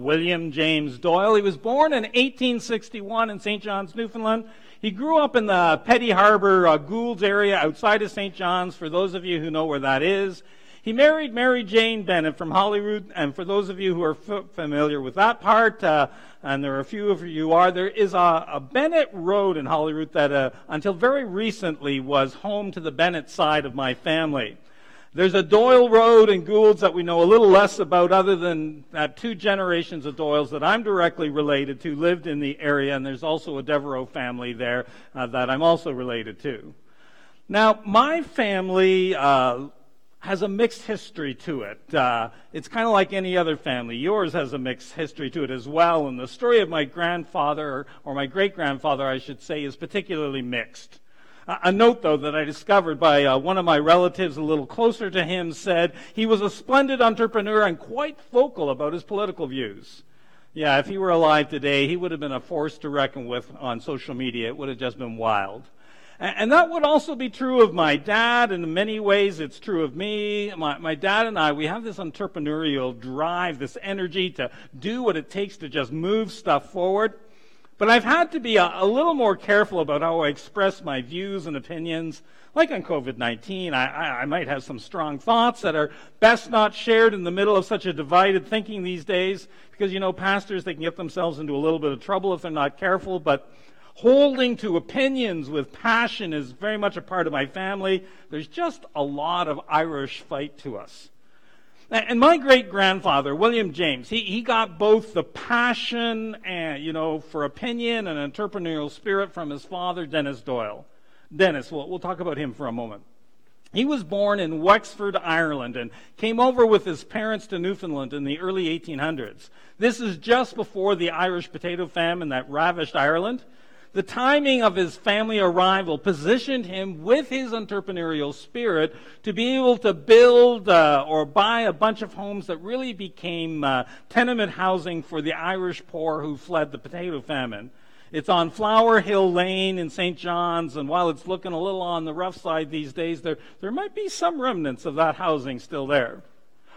William James Doyle. He was born in 1861 in St. John's, Newfoundland. He grew up in the Petty Harbor, uh, Goulds area outside of St. John's, for those of you who know where that is. He married Mary Jane Bennett from Holyrood, and for those of you who are f- familiar with that part, uh, and there are a few of you are, there is a, a Bennett Road in Holyrood that, uh, until very recently, was home to the Bennett side of my family. There's a Doyle Road in Goulds that we know a little less about, other than that two generations of Doyles that I'm directly related to lived in the area, and there's also a Devereaux family there uh, that I'm also related to. Now, my family uh, has a mixed history to it. Uh, it's kind of like any other family. Yours has a mixed history to it as well, and the story of my grandfather, or my great grandfather, I should say, is particularly mixed. A note, though, that I discovered by uh, one of my relatives a little closer to him said he was a splendid entrepreneur and quite vocal about his political views. Yeah, if he were alive today, he would have been a force to reckon with on social media. It would have just been wild. And, that would also be true of my dad. In many ways, it's true of me. My, my dad and I, we have this entrepreneurial drive, this energy to do what it takes to just move stuff forward. But I've had to be a, a, little more careful about how I express my views and opinions. Like on COVID 19, I, I, I, might have some strong thoughts that are best not shared in the middle of such a divided thinking these days, because, you know, pastors, they can get themselves into a little bit of trouble if they're not careful. But holding to opinions with passion is very much a part of my family. There's just a lot of Irish fight to us. And my great grandfather, William James, he, he got both the passion and, you know, for opinion and entrepreneurial spirit from his father, Dennis Doyle. Dennis, we'll, we'll talk about him for a moment. He was born in Wexford, Ireland, and came over with his parents to Newfoundland in the early 1800s. This is just before the Irish potato famine that ravished Ireland the timing of his family arrival positioned him with his entrepreneurial spirit to be able to build uh, or buy a bunch of homes that really became uh, tenement housing for the Irish poor who fled the potato famine. It's on Flower Hill Lane in St. John's, and while it's looking a little on the rough side these days, there, there might be some remnants of that housing still there.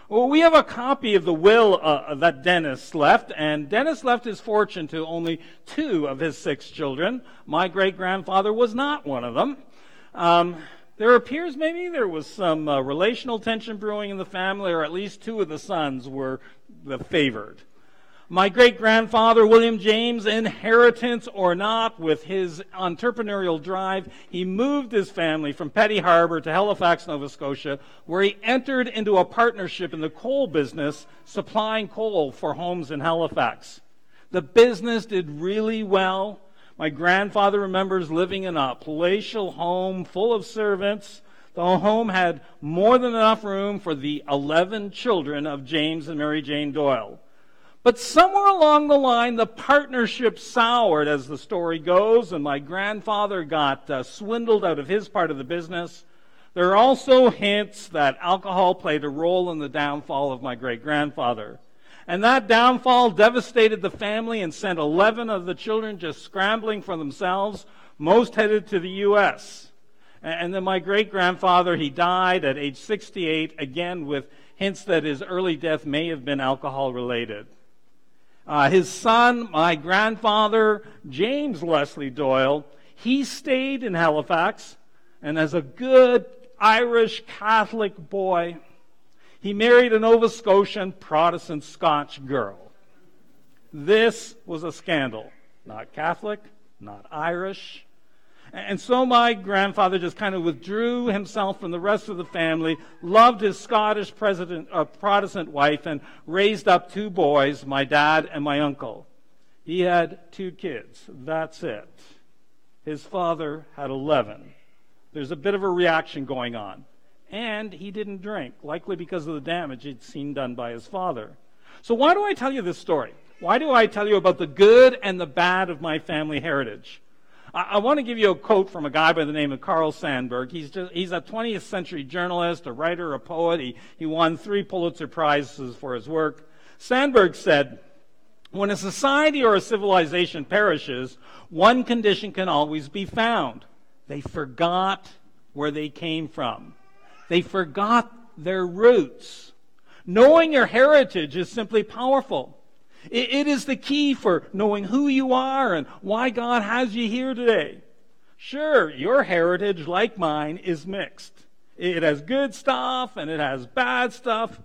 Well, we have a copy of the will uh, that Dennis left, and Dennis left his fortune to only two of his six children. My great grandfather was not one of them. Um, there appears maybe there was some uh, relational tension brewing in the family, or at least two of the sons were the favored. My great grandfather, William James, inheritance or not, with his entrepreneurial drive, he moved his family from Petty Harbor to Halifax, Nova Scotia, where he entered into a partnership in the coal business, supplying coal for homes in Halifax. The business did really well. My grandfather remembers living in a palatial home full of servants. The home had more than enough room for the 11 children of James and Mary Jane Doyle. But somewhere along the line, the partnership soured, as the story goes, and my grandfather got uh, swindled out of his part of the business. There are also hints that alcohol played a role in the downfall of my great grandfather. And that downfall devastated the family and sent 11 of the children just scrambling for themselves, most headed to the U.S. And then my great grandfather, he died at age 68, again with hints that his early death may have been alcohol related. Uh, his son, my grandfather, James Leslie Doyle, he stayed in Halifax, and as a good Irish Catholic boy, he married a Nova Scotian Protestant Scotch girl. This was a scandal. Not Catholic, not Irish, and so my grandfather just kind of withdrew himself from the rest of the family, loved his Scottish uh, Protestant wife, and raised up two boys, my dad and my uncle. He had two kids. That's it. His father had 11. There's a bit of a reaction going on. And he didn't drink, likely because of the damage he'd seen done by his father. So, why do I tell you this story? Why do I tell you about the good and the bad of my family heritage? I, I want to give you a quote from a guy by the name of Carl Sandburg. He's, just, he's a 20th century journalist, a writer, a poet. He, he won three Pulitzer Prizes for his work. Sandburg said, when a society or a civilization perishes, one condition can always be found. They forgot where they came from. They forgot their roots. Knowing your heritage is simply powerful. It, it is the key for knowing who you are and why God has you here today. Sure, your heritage, like mine, is mixed. It has good stuff and it has bad stuff.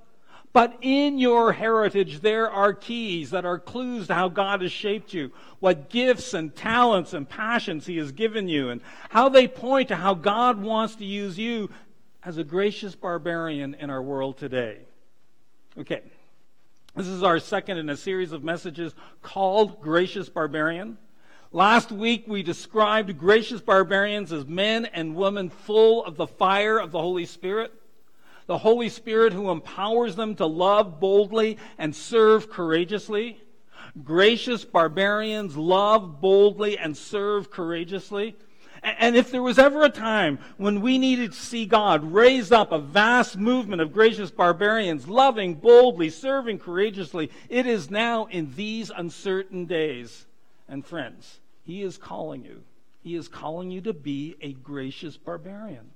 But in your heritage, there are keys that are clues to how God has shaped you, what gifts and talents and passions He has given you, and how they point to how God wants to use you as a gracious barbarian in our world today. Okay, this is our second in a series of messages called Gracious Barbarian. Last week we described gracious barbarians as men and women full of the fire of the Holy Spirit. The Holy Spirit who empowers them to love boldly and serve courageously. Gracious barbarians love boldly and serve courageously. And if there was ever a time when we needed to see God raise up a vast movement of gracious barbarians, loving boldly, serving courageously, it is now in these uncertain days. And friends, he is calling you. He is calling you to be a gracious barbarian.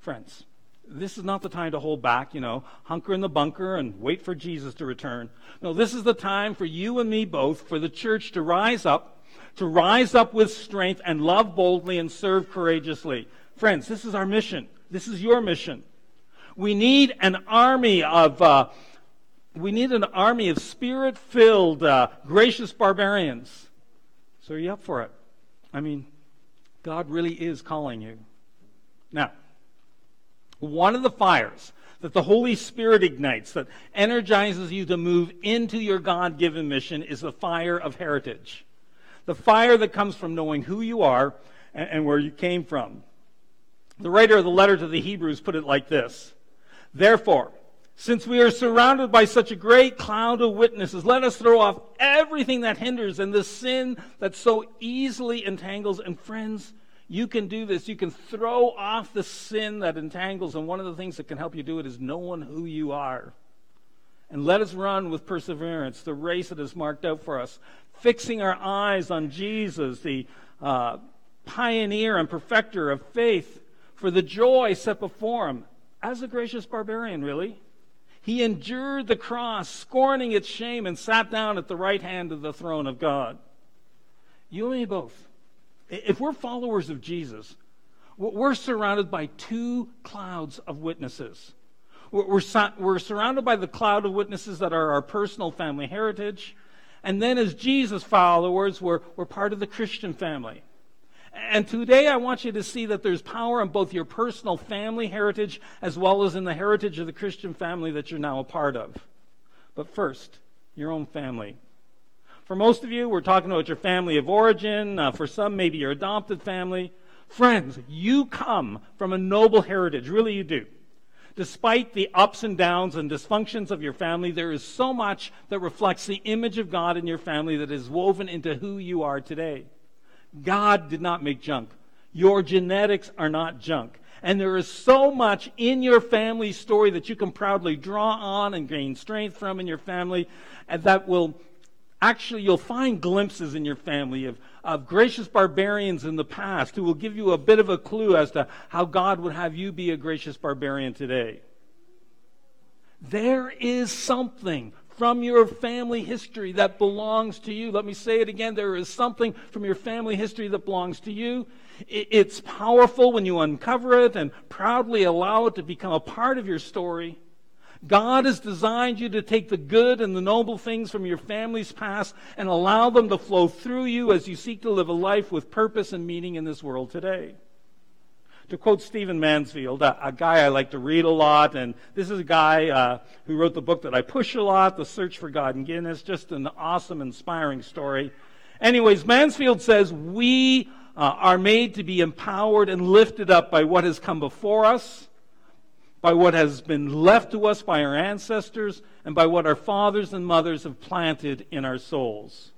Friends, this is not the time to hold back, you know, hunker in the bunker and wait for Jesus to return. No, this is the time for you and me both, for the church to rise up, to rise up with strength and love boldly and serve courageously. Friends, this is our mission. This is your mission. We need an army of uh, we need an army of spirit filled, uh, gracious barbarians. So, are you up for it? I mean, God really is calling you. Now, one of the fires that the Holy Spirit ignites, that energizes you to move into your God given mission, is the fire of heritage. The fire that comes from knowing who you are and, and where you came from. The writer of the letter to the Hebrews put it like this Therefore, since we are surrounded by such a great cloud of witnesses, let us throw off everything that hinders and the sin that so easily entangles. And friends, you can do this. You can throw off the sin that entangles. And one of the things that can help you do it is knowing who you are. And let us run with perseverance the race that is marked out for us, fixing our eyes on Jesus, the uh, pioneer and perfecter of faith, for the joy set before him, as a gracious barbarian, really he endured the cross, scorning its shame, and sat down at the right hand of the throne of God. You and me both. If we're followers of Jesus, we're surrounded by two clouds of witnesses. We're, we're, surrounded by the cloud of witnesses that are our personal family heritage. And then, as Jesus followers, we're, we're part of the Christian family. And today I want you to see that there's power in both your personal family heritage as well as in the heritage of the Christian family that you're now a part of. But first, your own family. For most of you, we're talking about your family of origin. Uh, for some, maybe your adopted family. Friends, you come from a noble heritage. Really, you do. Despite the ups and downs and dysfunctions of your family, there is so much that reflects the image of God in your family that is woven into who you are today. God did not make junk. Your genetics are not junk. And there is so much in your family story that you can proudly draw on and gain strength from in your family and that will actually, you'll find glimpses in your family of, of gracious barbarians in the past who will give you a bit of a clue as to how God would have you be a gracious barbarian today. There is something from your family history that belongs to you. Let me say it again. There is something from your family history that belongs to you. It's powerful when you uncover it and proudly allow it to become a part of your story. God has designed you to take the good and the noble things from your family's past and allow them to flow through you as you seek to live a life with purpose and meaning in this world today. To quote Stephen Mansfield, a, a, guy I like to read a lot, and this is a guy uh, who wrote the book that I push a lot, The Search for God in Guinness. Just an awesome, inspiring story. Anyways, Mansfield says, We uh, are made to be empowered and lifted up by what has come before us, by what has been left to us by our ancestors, and by what our fathers and mothers have planted in our souls.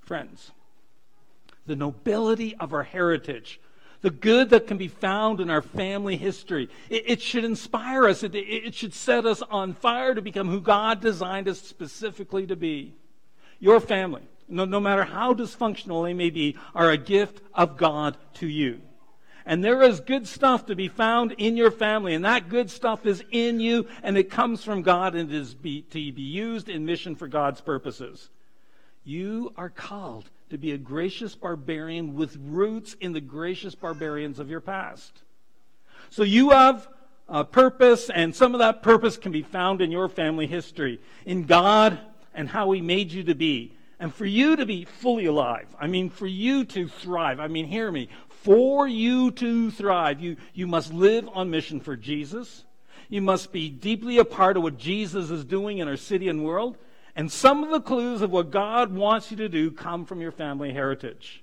Friends, the nobility of our heritage the good that can be found in our family history. It, it should inspire us. It, it should set us on fire to become who God designed us specifically to be. Your family, no, no matter how dysfunctional they may be, are a gift of God to you. And there is good stuff to be found in your family, and that good stuff is in you, and it comes from God, and it is be, to be used in mission for God's purposes. You are called to be a gracious barbarian with roots in the gracious barbarians of your past. So you have a purpose, and some of that purpose can be found in your family history, in God and how He made you to be. And for you to be fully alive, I mean, for you to thrive, I mean, hear me, for you to thrive, you, you must live on mission for Jesus. You must be deeply a part of what Jesus is doing in our city and world. And some of the clues of what God wants you to do come from your family heritage.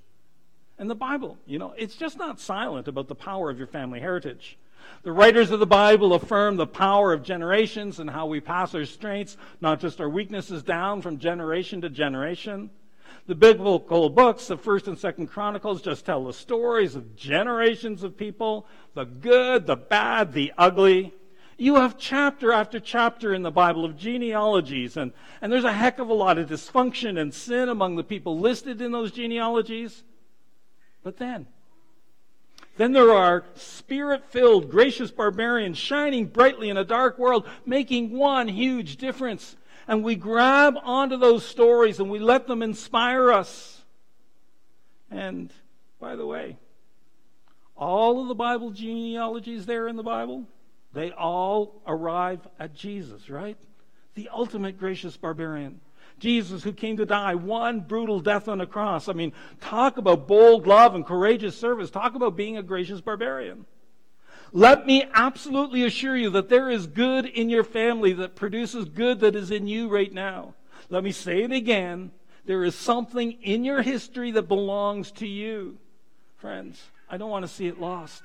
And the Bible, you know, it's just not silent about the power of your family heritage. The writers of the Bible affirm the power of generations and how we pass our strengths, not just our weaknesses, down from generation to generation. The biblical books of 1st and 2nd Chronicles just tell the stories of generations of people, the good, the bad, the ugly. You have chapter after chapter in the Bible of genealogies, and, and there's a heck of a lot of dysfunction and sin among the people listed in those genealogies. But then, then there are spirit filled, gracious barbarians shining brightly in a dark world, making one huge difference and we grab onto those stories and we let them inspire us. And by the way, all of the Bible genealogies there in the Bible, they all arrive at Jesus, right? The ultimate gracious barbarian. Jesus, who came to die one brutal death on a cross. I mean, talk about bold love and courageous service. Talk about being a gracious barbarian. Let me absolutely assure you that there is good in your family that produces good that is in you right now. Let me say it again. There is something in your history that belongs to you. Friends, I don't want to see it lost.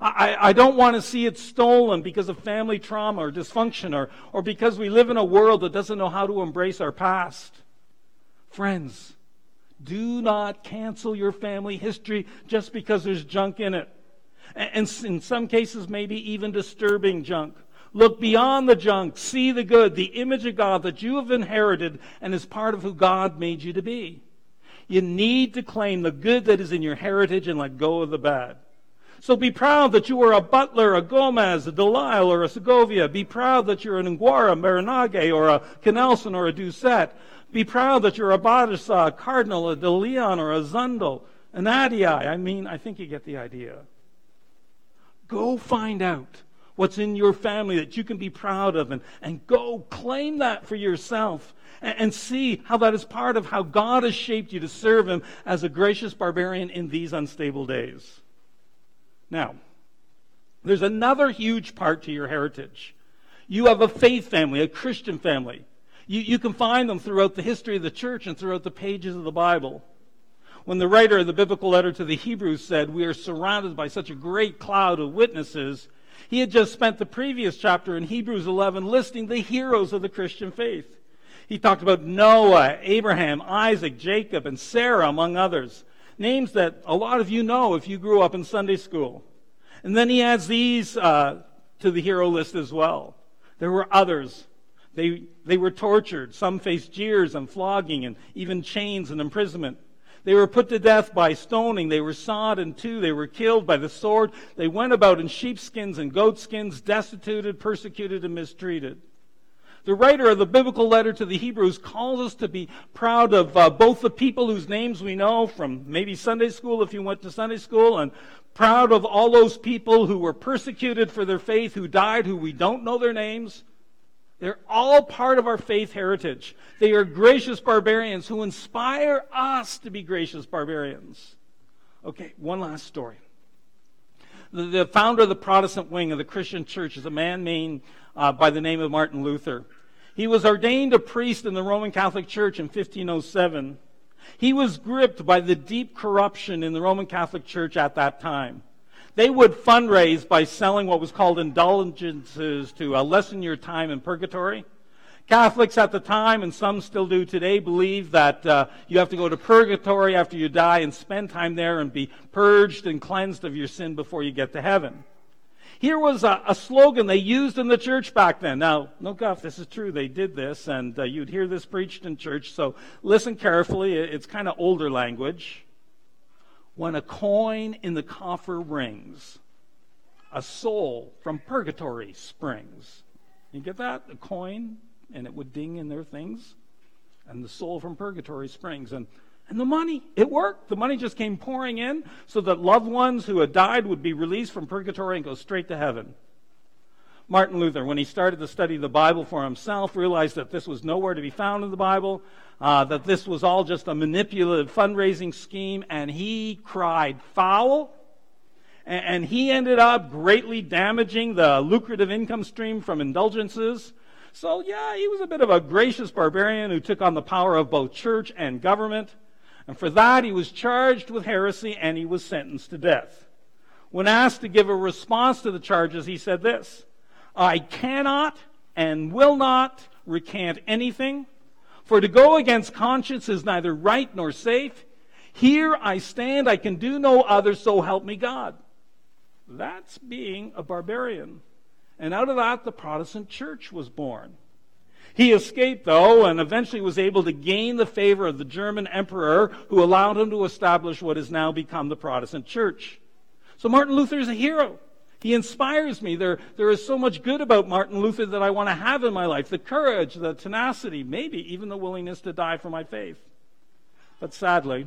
I, I, don't want to see it stolen because of family trauma or dysfunction or, or because we live in a world that doesn't know how to embrace our past. Friends, do not cancel your family history just because there's junk in it and in some cases, maybe even disturbing junk. Look beyond the junk, see the good, the image of God that you have inherited and is part of who God made you to be. You need to claim the good that is in your heritage and let go of the bad. So be proud that you are a Butler, a Gomez, a Delisle, or a Segovia. Be proud that you're an Nguara, Marinage, or a Canelson, or a Doucette. Be proud that you're a Badisa, a Cardinal, a De Leon, or a Zundel, an Adii. I mean, I think you get the idea. Go find out what's in your family that you can be proud of and, and go claim that for yourself and, and see how that is part of how God has shaped you to serve Him as a gracious barbarian in these unstable days. Now, there's another huge part to your heritage. You have a faith family, a Christian family. You, you can find them throughout the history of the church and throughout the pages of the Bible when the writer of the biblical letter to the Hebrews said, We are surrounded by such a great cloud of witnesses, he had just spent the previous chapter in Hebrews 11 listing the heroes of the Christian faith. He talked about Noah, Abraham, Isaac, Jacob, and Sarah, among others. Names that a lot of you know if you grew up in Sunday school. And then he adds these uh, to the hero list as well. There were others. They, they were tortured. Some faced jeers and flogging and even chains and imprisonment. They were put to death by stoning. They were sawed in two. They were killed by the sword. They went about in sheepskins and goatskins, destituted, persecuted, and mistreated. The writer of the biblical letter to the Hebrews calls us to be proud of uh, both the people whose names we know from maybe Sunday school if you went to Sunday school, and proud of all those people who were persecuted for their faith, who died, who we don't know their names. They're all part of our faith heritage. They are gracious barbarians who inspire us to be gracious barbarians. Okay, one last story. The, the founder of the Protestant wing of the Christian church is a man named uh, by the name of Martin Luther. He was ordained a priest in the Roman Catholic Church in 1507. He was gripped by the deep corruption in the Roman Catholic Church at that time. They would fundraise by selling what was called indulgences to uh, lessen your time in purgatory. Catholics at the time, and some still do today, believe that uh, you have to go to purgatory after you die and spend time there and be purged and cleansed of your sin before you get to heaven. Here was a, a slogan they used in the church back then. Now, no guff, this is true. They did this, and uh, you'd hear this preached in church, so listen carefully. It's kind of older language. When a coin in the coffer rings, a soul from purgatory springs. You get that? A coin, and it would ding in their things, and the soul from purgatory springs. And, and the money, it worked. The money just came pouring in so that loved ones who had died would be released from purgatory and go straight to heaven. Martin Luther, when he started to study the Bible for himself, realized that this was nowhere to be found in the Bible, uh, that this was all just a manipulative fundraising scheme, and he cried foul. And, and he ended up greatly damaging the lucrative income stream from indulgences. So, yeah, he was a bit of a gracious barbarian who took on the power of both church and government. And for that, he was charged with heresy and he was sentenced to death. When asked to give a response to the charges, he said this I cannot and will not recant anything, for to go against conscience is neither right nor safe. Here I stand, I can do no other, so help me God. That's being a barbarian. And out of that, the Protestant church was born. He escaped, though, and eventually was able to gain the favor of the German emperor who allowed him to establish what has now become the Protestant church. So Martin Luther is a hero. He inspires me. There, there is so much good about Martin Luther that I want to have in my life the courage, the tenacity, maybe even the willingness to die for my faith. But sadly,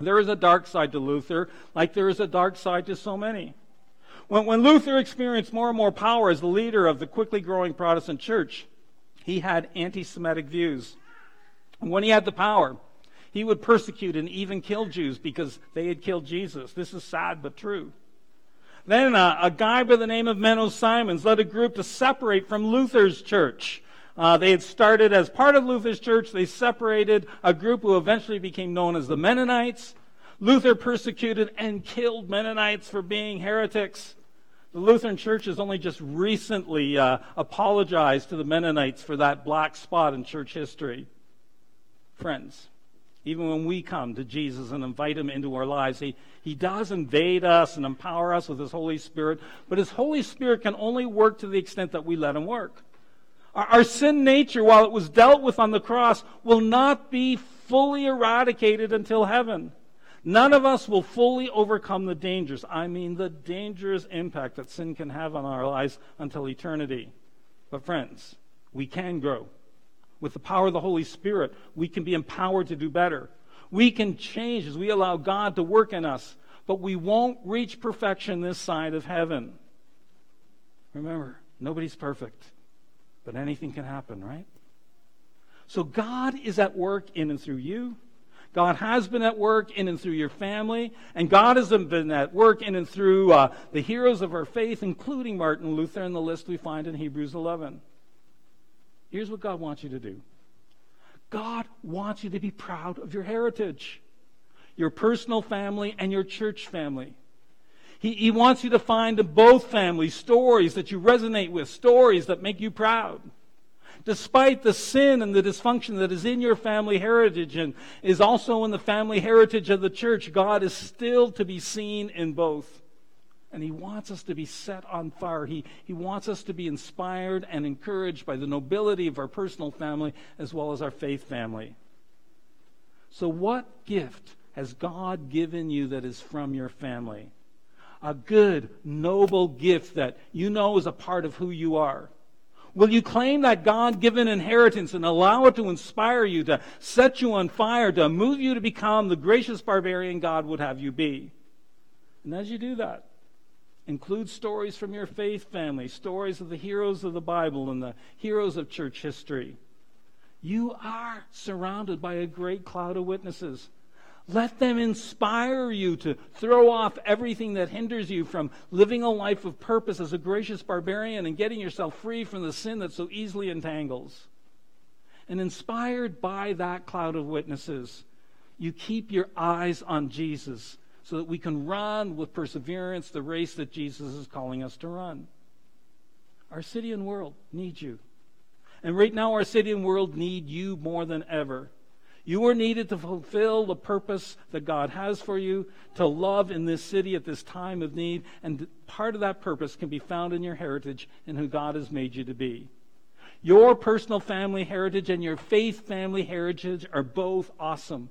there is a dark side to Luther, like there is a dark side to so many. When, when Luther experienced more and more power as the leader of the quickly growing Protestant church, he had anti Semitic views. And when he had the power, he would persecute and even kill Jews because they had killed Jesus. This is sad but true. Then uh, a guy by the name of Menno Simons led a group to separate from Luther's church. Uh, they had started as part of Luther's church. They separated a group who eventually became known as the Mennonites. Luther persecuted and killed Mennonites for being heretics. The Lutheran Church has only just recently uh, apologized to the Mennonites for that black spot in church history. Friends, even when we come to Jesus and invite him into our lives, he, he does invade us and empower us with his Holy Spirit, but his Holy Spirit can only work to the extent that we let him work. Our, our sin nature, while it was dealt with on the cross, will not be fully eradicated until heaven. None of us will fully overcome the dangers. I mean, the dangerous impact that sin can have on our lives until eternity. But, friends, we can grow. With the power of the Holy Spirit, we can be empowered to do better. We can change as we allow God to work in us, but we won't reach perfection this side of heaven. Remember, nobody's perfect, but anything can happen, right? So God is at work in and through you. God has been at work in and through your family, and God has been at work in and through uh, the heroes of our faith, including Martin Luther and the list we find in Hebrews 11. Here's what God wants you to do God wants you to be proud of your heritage, your personal family and your church family. He, he wants you to find in both families stories that you resonate with, stories that make you proud. Despite the sin and the dysfunction that is in your family heritage and is also in the family heritage of the church, God is still to be seen in both. And he wants us to be set on fire. He, he wants us to be inspired and encouraged by the nobility of our personal family as well as our faith family. So, what gift has God given you that is from your family? A good, noble gift that you know is a part of who you are. Will you claim that God given inheritance and allow it to inspire you, to set you on fire, to move you to become the gracious barbarian God would have you be? And as you do that, Include stories from your faith family, stories of the heroes of the Bible and the heroes of church history. You are surrounded by a great cloud of witnesses. Let them inspire you to throw off everything that hinders you from living a life of purpose as a gracious barbarian and getting yourself free from the sin that so easily entangles. And inspired by that cloud of witnesses, you keep your eyes on Jesus so that we can run with perseverance the race that Jesus is calling us to run. Our city and world need you. And right now, our city and world need you more than ever. You are needed to fulfill the purpose that God has for you, to love in this city at this time of need. And part of that purpose can be found in your heritage and who God has made you to be. Your personal family heritage and your faith family heritage are both awesome.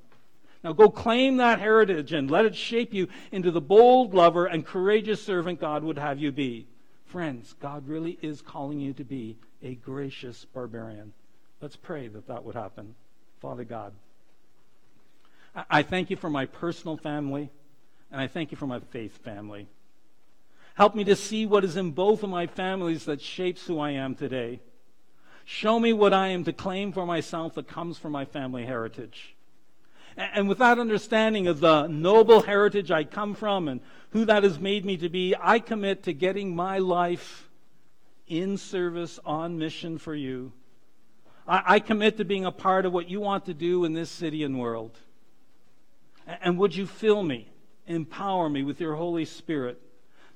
Now go claim that heritage and let it shape you into the bold lover and courageous servant God would have you be. Friends, God really is calling you to be a gracious barbarian. Let's pray that that would happen. Father God, I thank you for my personal family, and I thank you for my faith family. Help me to see what is in both of my families that shapes who I am today. Show me what I am to claim for myself that comes from my family heritage. And with that understanding of the noble heritage I come from and who that has made me to be, I commit to getting my life in service on mission for you. I, commit to being a part of what you want to do in this city and world. And would you fill me, empower me with your Holy Spirit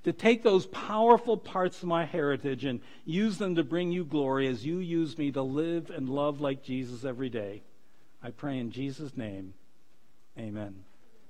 to take those powerful parts of my heritage and use them to bring you glory as you use me to live and love like Jesus every day. I pray in Jesus' name. Amen.